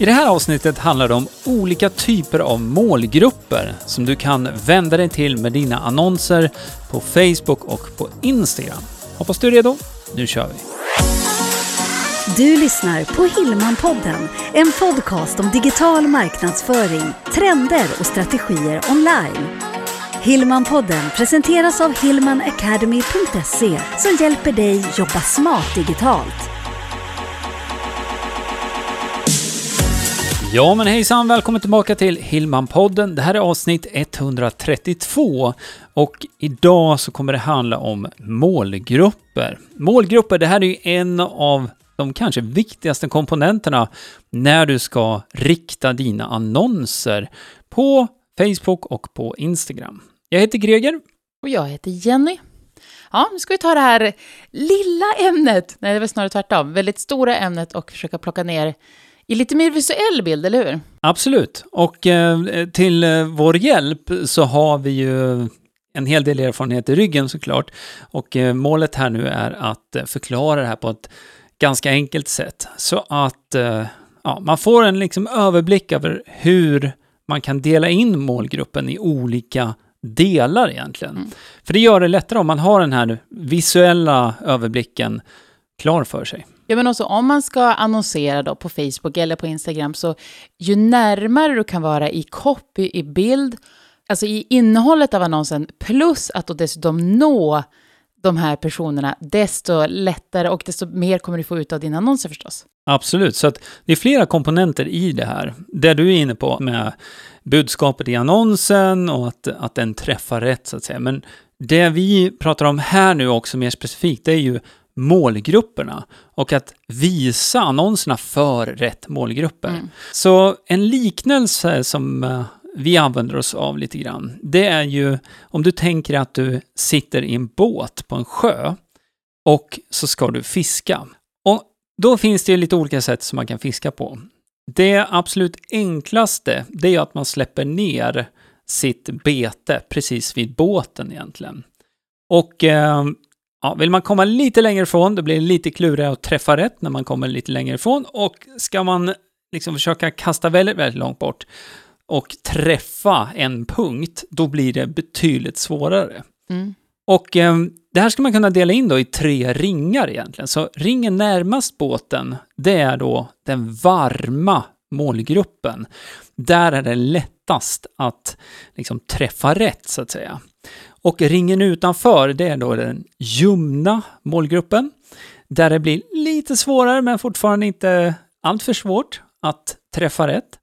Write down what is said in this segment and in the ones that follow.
I det här avsnittet handlar det om olika typer av målgrupper som du kan vända dig till med dina annonser på Facebook och på Instagram. Hoppas du är redo. Nu kör vi! Du lyssnar på Hillmanpodden, en podcast om digital marknadsföring, trender och strategier online. Hillmanpodden presenteras av hillmanacademy.se som hjälper dig jobba smart digitalt. Ja men hejsan, välkommen tillbaka till Hillman-podden. Det här är avsnitt 132 och idag så kommer det handla om målgrupper. Målgrupper, det här är ju en av de kanske viktigaste komponenterna när du ska rikta dina annonser på Facebook och på Instagram. Jag heter Greger. Och jag heter Jenny. Ja, nu ska vi ta det här lilla ämnet, nej det är väl snarare tvärtom, väldigt stora ämnet och försöka plocka ner i lite mer visuell bild, eller hur? Absolut. Och eh, till eh, vår hjälp så har vi ju en hel del erfarenhet i ryggen såklart. Och eh, målet här nu är att eh, förklara det här på ett ganska enkelt sätt. Så att eh, ja, man får en liksom överblick över hur man kan dela in målgruppen i olika delar egentligen. Mm. För det gör det lättare om man har den här visuella överblicken klar för sig. Ja, men också om man ska annonsera då på Facebook eller på Instagram, så ju närmare du kan vara i copy, i bild, alltså i innehållet av annonsen, plus att då dessutom nå de här personerna, desto lättare och desto mer kommer du få ut av dina annonser förstås. Absolut, så att det är flera komponenter i det här. Det du är inne på med budskapet i annonsen och att, att den träffar rätt så att säga. Men det vi pratar om här nu också mer specifikt, det är ju målgrupperna och att visa annonserna för rätt målgrupper. Mm. Så en liknelse som eh, vi använder oss av lite grann, det är ju om du tänker att du sitter i en båt på en sjö och så ska du fiska. Och då finns det lite olika sätt som man kan fiska på. Det absolut enklaste, det är att man släpper ner sitt bete precis vid båten egentligen. Och eh, ja, vill man komma lite längre ifrån, då blir det lite klurigare att träffa rätt när man kommer lite längre ifrån. Och ska man liksom försöka kasta väldigt, väldigt långt bort och träffa en punkt, då blir det betydligt svårare. Mm. Och eh, det här ska man kunna dela in då i tre ringar egentligen. Så ringen närmast båten, det är då den varma målgruppen. Där är det lättast att liksom träffa rätt så att säga. Och ringen utanför, det är då den ljumna målgruppen. Där det blir lite svårare, men fortfarande inte alltför svårt att träffa rätt.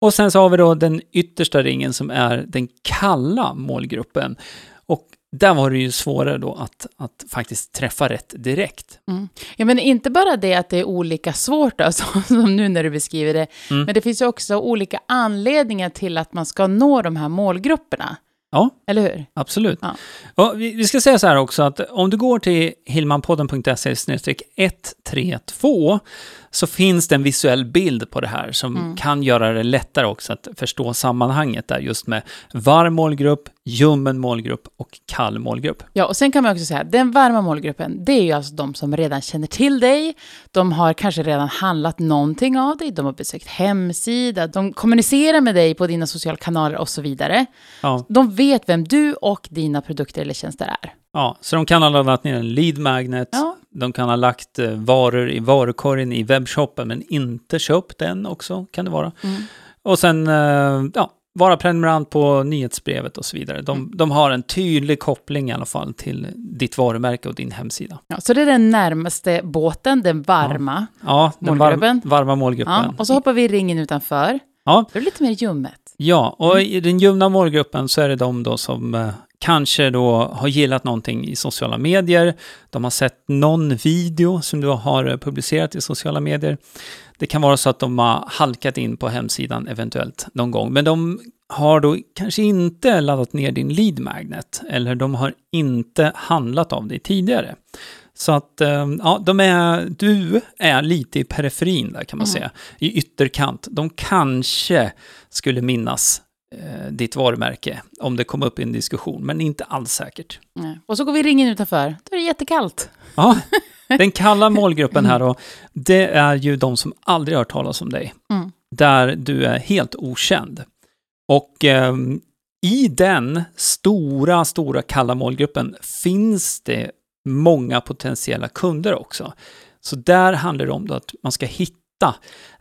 Och sen så har vi då den yttersta ringen som är den kalla målgruppen. Och där var det ju svårare då att, att faktiskt träffa rätt direkt. Mm. Ja, men inte bara det att det är olika svårt, som, som nu när du beskriver det, Mm. men det finns ju också olika anledningar till att man ska nå de här målgrupperna. Ja, Eller hur? absolut. Ja. Och vi, vi ska säga så här också att om du går till hillmanpodden.se 132 så finns det en visuell bild på det här som Mm. kan göra det lättare också att förstå sammanhanget där just med varm målgrupp, ljummen målgrupp och kall målgrupp. Ja, och sen kan man också säga att den varma målgruppen, det är ju alltså de som redan känner till dig, de har kanske redan handlat någonting av dig, de har besökt hemsida, de kommunicerar med dig på dina sociala kanaler och så vidare. Ja, De vet vem du och dina produkter eller tjänster är. ja, så de kan ha laddat ner en lead magnet, Ja. De kan ha lagt eh, varor i varukorgen i webbshoppen men inte köpt den också, kan det vara. Mm. Och sen, eh, ja, vara prenumerant på nyhetsbrevet och så vidare. De, Mm. de har en tydlig koppling i alla fall till ditt varumärke och din hemsida. Ja, så det är den närmaste båten, den varma. Ja, den var, Målgruppen. varma målgruppen. Ja, och så hoppar vi i ringen utanför. Ja. Då är det lite mer ljummet. Ja, och Mm. i den ljumna målgruppen så är det de då som eh, kanske då har gillat någonting i sociala medier. De har sett någon video som du har eh, publicerat i sociala medier. Det kan vara så att de har halkat in på hemsidan eventuellt någon gång, men de har då kanske inte laddat ner din lead magnet eller de har inte handlat av dig tidigare. Så att, eh, ja, de är, du är lite i periferin där kan man Mm. säga, i ytterkant. De kanske skulle minnas eh, ditt varumärke om det kom upp i en diskussion, men inte alls säkert. Nej. Och så går vi ringen utanför. Då är det jättekallt. Ja, den kalla målgruppen här då, det är ju de som aldrig har hört talas om dig. Mm. där du är helt okänd. Och eh, i den stora, stora kalla målgruppen finns det många potentiella kunder också. Så där handlar det om att man ska hitta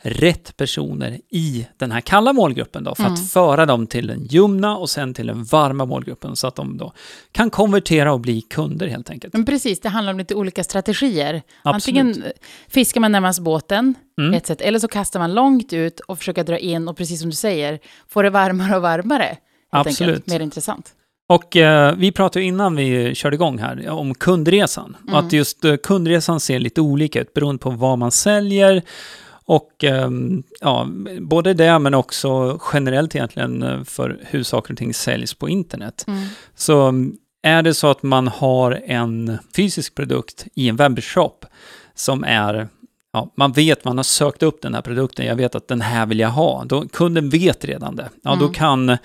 rätt personer i den här kalla målgruppen då, för Mm. att föra dem till den ljumna och sen till den varma målgruppen så att de då kan konvertera och bli kunder helt enkelt. Men precis, det handlar om lite olika strategier. Absolut. Antingen fiskar man närmast båten, Mm. ett sätt, eller så kastar man långt ut och försöker dra in och precis som du säger, få det varmare och varmare. Absolut. Enkelt. Mer intressant. Och eh, vi pratade innan vi körde igång här om kundresan. Mm. Och att just eh, kundresan ser lite olika ut beroende på vad man säljer. Och ehm, ja, både det men också generellt egentligen eh, för hur saker och ting säljs på internet. Mm. Så är det så att man har en fysisk produkt i en webbshop som är Ja, man vet, man har sökt upp den här produkten, jag vet att den här vill jag ha. Då, kunden vet redan det. Ja, då, Mm. kan,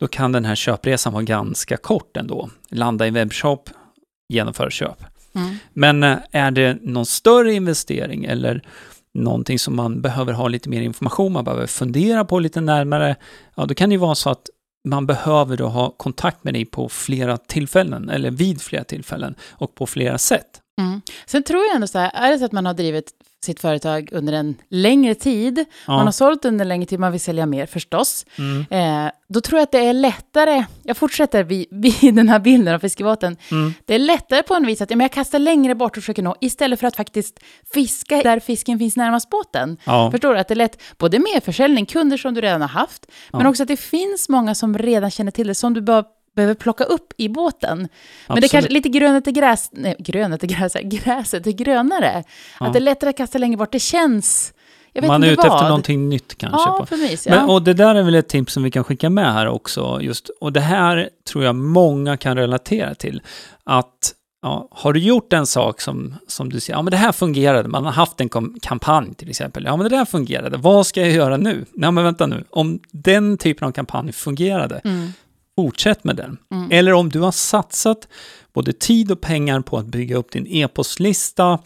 då kan den här köpresan vara ganska kort ändå. Landa i webbshop, genomföra köp. Mm. Men eh, är det någon större investering eller någonting som man behöver ha lite mer information, man behöver fundera på lite närmare, ja då kan det ju vara så att man behöver då ha kontakt med dig på flera tillfällen, eller vid flera tillfällen, och på flera sätt. Mm. Sen tror jag ändå så här, är det så att man har drivit sitt företag under en längre tid, man har Ja. sålt under en längre tid, man vill sälja mer förstås, Mm. eh, då tror jag att det är lättare, jag fortsätter vid, vid den här bilden av fiskebåten, Mm. det är lättare på en vis att ja, men jag kastar längre bort och försöker nå, istället för att faktiskt fiska där fisken finns närmast båten. Ja. Förstår du? Att det är lätt, både med försäljning, kunder som du redan har haft, men Ja. också att det finns många som redan känner till det, som du bara behöver plocka upp i båten. Men det är Absolut. kanske lite grönet är gräs, nej, grönet är gräs, gräset är grönare. Ja. Att det är lättare att kasta längre bort, det känns, Man är ute vad. efter någonting nytt kanske. Ja, precis. Ja. Men, och det där är väl ett tips som vi kan skicka med här också. Just, och det här tror jag många kan relatera till. Att ja, har du gjort en sak som, som du säger, ja men det här fungerade, man har haft en kampanj till exempel, ja men det där fungerade, vad ska jag göra nu? Nej men vänta nu, om den typen av kampanj fungerade, Mm. Fortsätt med den. Mm. Eller om du har satsat både tid och pengar på att bygga upp din e-postlista,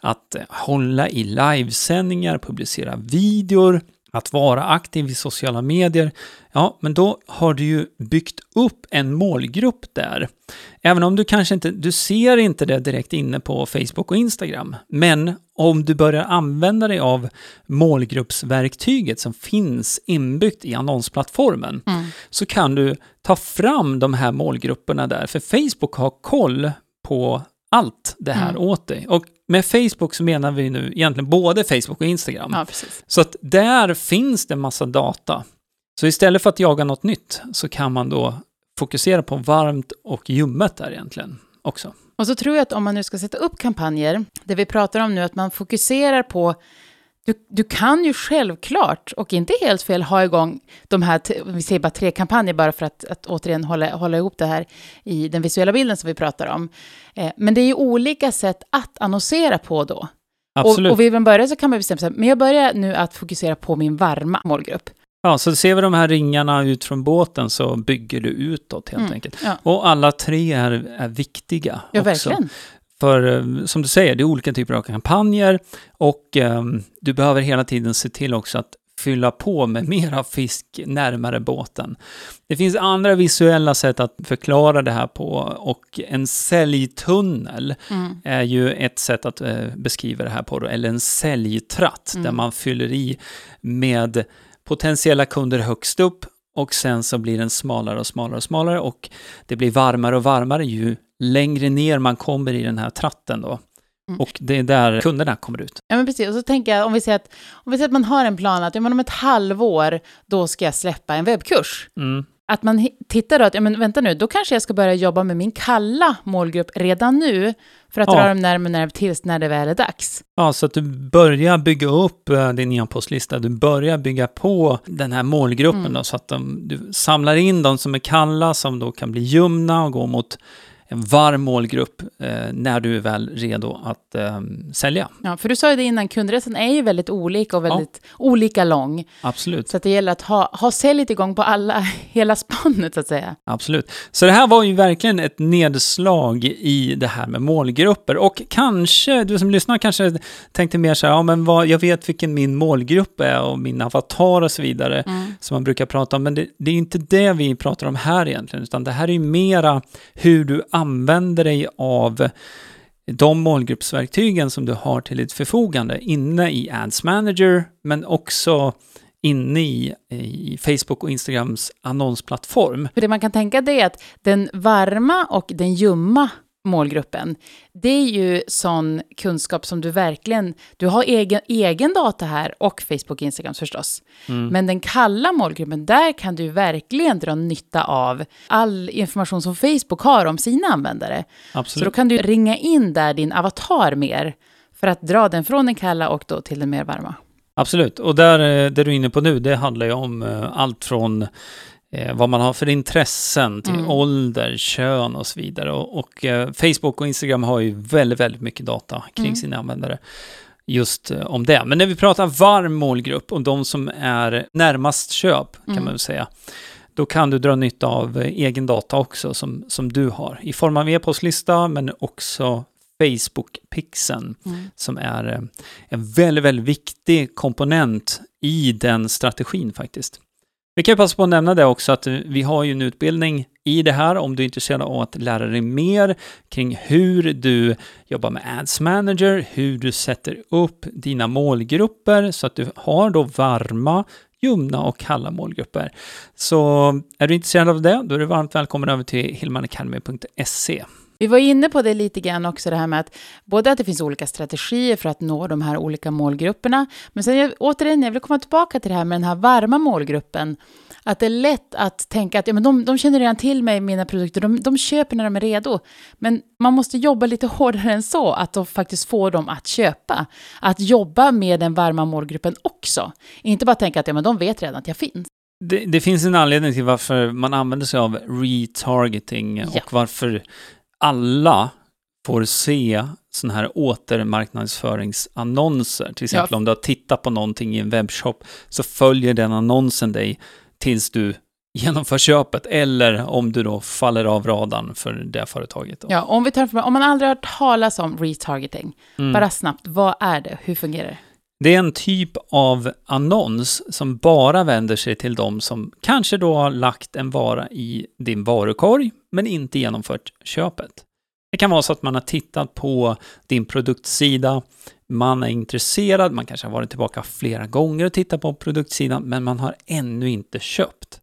att hålla i livesändningar, publicera videor, att vara aktiv i sociala medier, ja, men då har du ju byggt upp en målgrupp där. Även om du kanske inte, du ser inte det direkt inne på Facebook och Instagram, men om du börjar använda dig av målgruppsverktyget som finns inbyggt i annonsplattformen, Mm. så kan du ta fram de här målgrupperna där. För Facebook har koll på allt det här Mm. åt dig. Och med Facebook så menar vi nu egentligen både Facebook och Instagram. Ja. Så att där finns det massa data. Så istället för att jaga något nytt så kan man då fokusera på varmt och ljummet där egentligen också. Och så tror jag att om man nu ska sätta upp kampanjer, det vi pratar om nu, att man fokuserar på du, du kan ju självklart, och inte helt fel, ha igång de här, vi säger bara tre kampanjer bara för att, att återigen hålla, hålla ihop det här i den visuella bilden som vi pratar om. Eh, men det är ju olika sätt att annonsera på då. Absolut. Och, och vid en början så kan man bestämma sig, men jag börjar nu att fokusera på min varma målgrupp. Ja, så ser vi de här ringarna ut från båten så bygger du utåt helt Mm, enkelt. Ja, Och alla tre är, är viktiga ja också. verkligen. För eh, som du säger, det är olika typer av kampanjer och eh, du behöver hela tiden se till också att fylla på med mera fisk närmare båten. Det finns andra visuella sätt att förklara det här på och en säljtunnel Mm. är ju ett sätt att eh, beskriva det här på, då, eller en säljtratt Mm. där man fyller i med potentiella kunder högst upp och sen så blir den smalare och smalare och smalare och det blir varmare och varmare ju längre ner man kommer i den här tratten då. Mm. Och det är där kunderna kommer ut. Ja, men precis. Och så tänker jag, om vi säger att, om vi säger att man har en plan att ja, men om ett halvår, då ska jag släppa en webbkurs. Mm. Att man tittar då att, ja men vänta nu, då kanske jag ska börja jobba med min kalla målgrupp redan nu, för att Ja. dra dem närmare och närmare tills när det väl är dags. Ja, så att du börjar bygga upp eh, din e-postlista, du börjar bygga på den här målgruppen Mm. då, så att de, du samlar in de som är kalla, som då kan bli ljumna och gå mot en varm målgrupp eh, när du är väl redo att eh, sälja. Ja, för du sa ju det innan, kundresan är ju väldigt olika och väldigt olika lång. Absolut. Så det gäller att ha, ha säljet igång på alla, hela spannet så att säga. Absolut. Så det här var ju verkligen ett nedslag i det här med målgrupper. Och kanske, du som lyssnar kanske tänkte mer så här, ja men vad, jag vet vilken min målgrupp är och min avatar och så vidare, Mm. som man brukar prata om. Men det, det är inte det vi pratar om här egentligen, utan det här är ju mera hur du använder dig av de målgruppsverktygen som du har till ditt förfogande inne i Ads Manager, men också inne i, i Facebook och Instagrams annonsplattform. För det man kan tänka det är att den varma och den ljumma målgruppen, det är ju sån kunskap som du verkligen, du har egen, egen data här och Facebook och Instagram förstås. Men den kalla målgruppen, där kan du verkligen dra nytta av all information som Facebook har om sina användare. Så Absolut. då kan du ringa in där din avatar mer för att dra den från den kalla och då till den mer varma. Absolut, och där, eh, det du är inne på nu, det handlar ju om eh, allt från eh, vad man har för intressen till Mm. ålder, kön och så vidare. Och, och eh, Facebook och Instagram har ju väldigt, väldigt mycket data kring Mm. sina användare just eh, om det. Men när vi pratar varm målgrupp och de som är närmast köp, kan Mm. man väl säga, då kan du dra nytta av eh, egen data också som, som du har i form av e-postlista men också Facebook-pixeln Mm. som är eh, en väldigt, väldigt viktig komponent i den strategin faktiskt. Vi kan ju passa på att nämna det också att vi har ju en utbildning i det här om du är intresserad av att lära dig mer kring hur du jobbar med Ads Manager, hur du sätter upp dina målgrupper så att du har då varma, ljumna och kalla målgrupper. Så är du intresserad av det, då är du varmt välkommen över till hilmanacademy.se. Vi var inne på det lite grann också, det här med att både att det finns olika strategier för att nå de här olika målgrupperna, men sen jag, återigen, jag vill komma tillbaka till det här med den här varma målgruppen. Att det är lätt att tänka att ja, men de, de känner redan till mig, mina produkter, de, de köper när de är redo. Men man måste jobba lite hårdare än så, att de faktiskt får dem att köpa. Att jobba med den varma målgruppen också. Inte bara tänka att ja, men de vet redan att jag finns. Det, det finns en anledning till varför man använder sig av retargeting Ja. och varför alla får se sådana här återmarknadsföringsannonser. Till exempel Ja. om du har tittat på någonting i en webbshop så följer den annonsen dig tills du genomför köpet eller om du då faller av radarn för det företaget. Då. Ja, om, vi tar, om man aldrig har hört talas om retargeting, Mm. bara snabbt, vad är det? Hur fungerar det? Det är en typ av annons som bara vänder sig till de som kanske då har lagt en vara i din varukorg, men inte genomfört köpet. Det kan vara så att man har tittat på din produktsida, man är intresserad, man kanske har varit tillbaka flera gånger och tittat på produktsidan, men man har ännu inte köpt.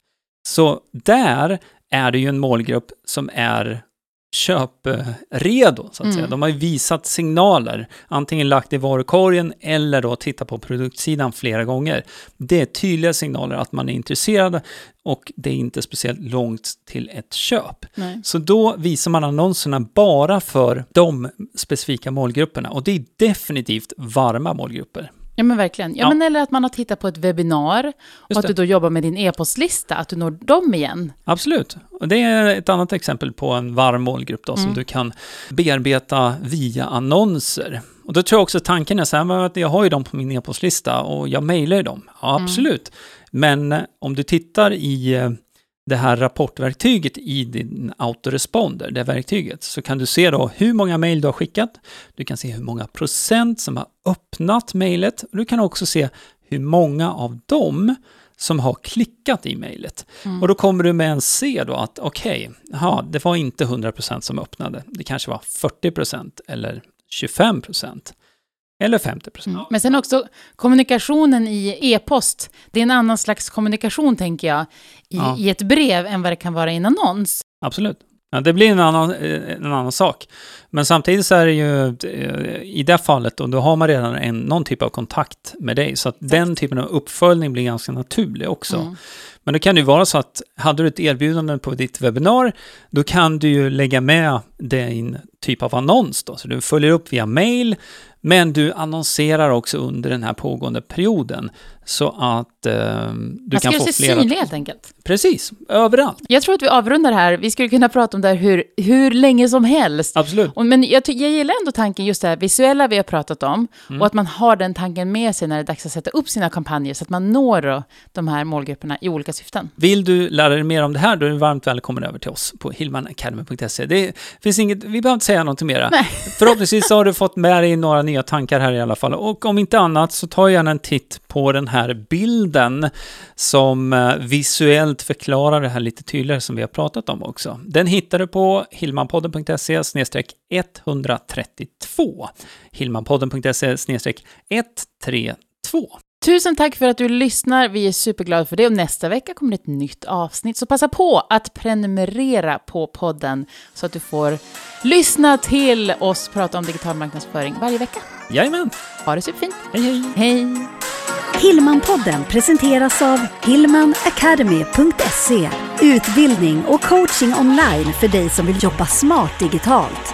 Så där är det ju en målgrupp som är köpredo, så att Mm. säga. De har ju visat signaler, antingen lagt i varukorgen eller då tittat på produktsidan flera gånger. Det är tydliga signaler att man är intresserad och det är inte speciellt långt till ett köp. Nej. Så då visar man annonserna bara för de specifika målgrupperna och det är definitivt varma målgrupper. Ja men verkligen. Ja, Ja. Men eller att man har tittat på ett webbinar och att du då jobbar med din e-postlista, att du når dem igen. Absolut. Och det är ett annat exempel på en varm målgrupp då, som Mm. du kan bearbeta via annonser. Och då tror jag också tanken är så här, men att jag har ju dem på min e-postlista och jag mejlar ju dem. Ja, Mm. absolut. Men eh, om du tittar i eh, det här rapportverktyget i din autoresponder, det verktyget, så kan du se då hur många mejl du har skickat. Du kan se hur många procent som har öppnat mejlet. Och du kan också se hur många av dem som har klickat i mejlet. Mm. Och då kommer du med en C då att okej, okay, det var inte 100% som öppnade. Det kanske var 40% eller 25% eller 50%. Mm. Men sen också kommunikationen i e-post. Det är en annan slags kommunikation, tänker jag, i, Ja. i ett brev än vad det kan vara i en annons. Absolut. Ja, det blir en annan, eh, en annan sak. Men samtidigt så är det ju, eh, i det fallet, och då har man redan en, någon typ av kontakt med dig, så att den typen av uppföljning blir ganska naturlig också. Mm. Men det kan ju vara så att hade du ett erbjudande på ditt webbinar, då kan du ju lägga med det i en typ av annons då. Så du följer upp via mail, men du annonserar också under den här pågående perioden så att eh, du Man kan ska få flera... synlig helt enkelt. Precis, överallt. Jag tror att vi avrundar här. Vi skulle kunna prata om det här hur, hur länge som helst. Absolut. Och, men jag, jag gillar ändå tanken, just det här visuella vi har pratat om, Mm. och att man har den tanken med sig när det är dags att sätta upp sina kampanjer, så att man når då, de här målgrupperna i olika syften. Vill du lära dig mer om det här, då är du varmt välkommen över till oss på hillmanacademy.se. Det finns inget, vi behöver inte säga något mera. Nej. Förhoppningsvis har du fått med dig några nya tankar här i alla fall. Och om inte annat så ta gärna en titt på den här bilden som eh, visuellt förklarar det här lite tydligare som vi har pratat om också. Den hittar du på hillmanpodden.se 132. hillmanpodden.se 132. Tusen tack för att du lyssnar. Vi är superglada för det. Och nästa vecka kommer ett nytt avsnitt. Så passa på att prenumerera på podden så att du får lyssna till oss prata om digital marknadsföring varje vecka. Jajamän, Ha det superfint. hej hej! Hej! Hillmanpodden presenteras av hillmanacademy.se Utbildning och coaching online för dig som vill jobba smart digitalt.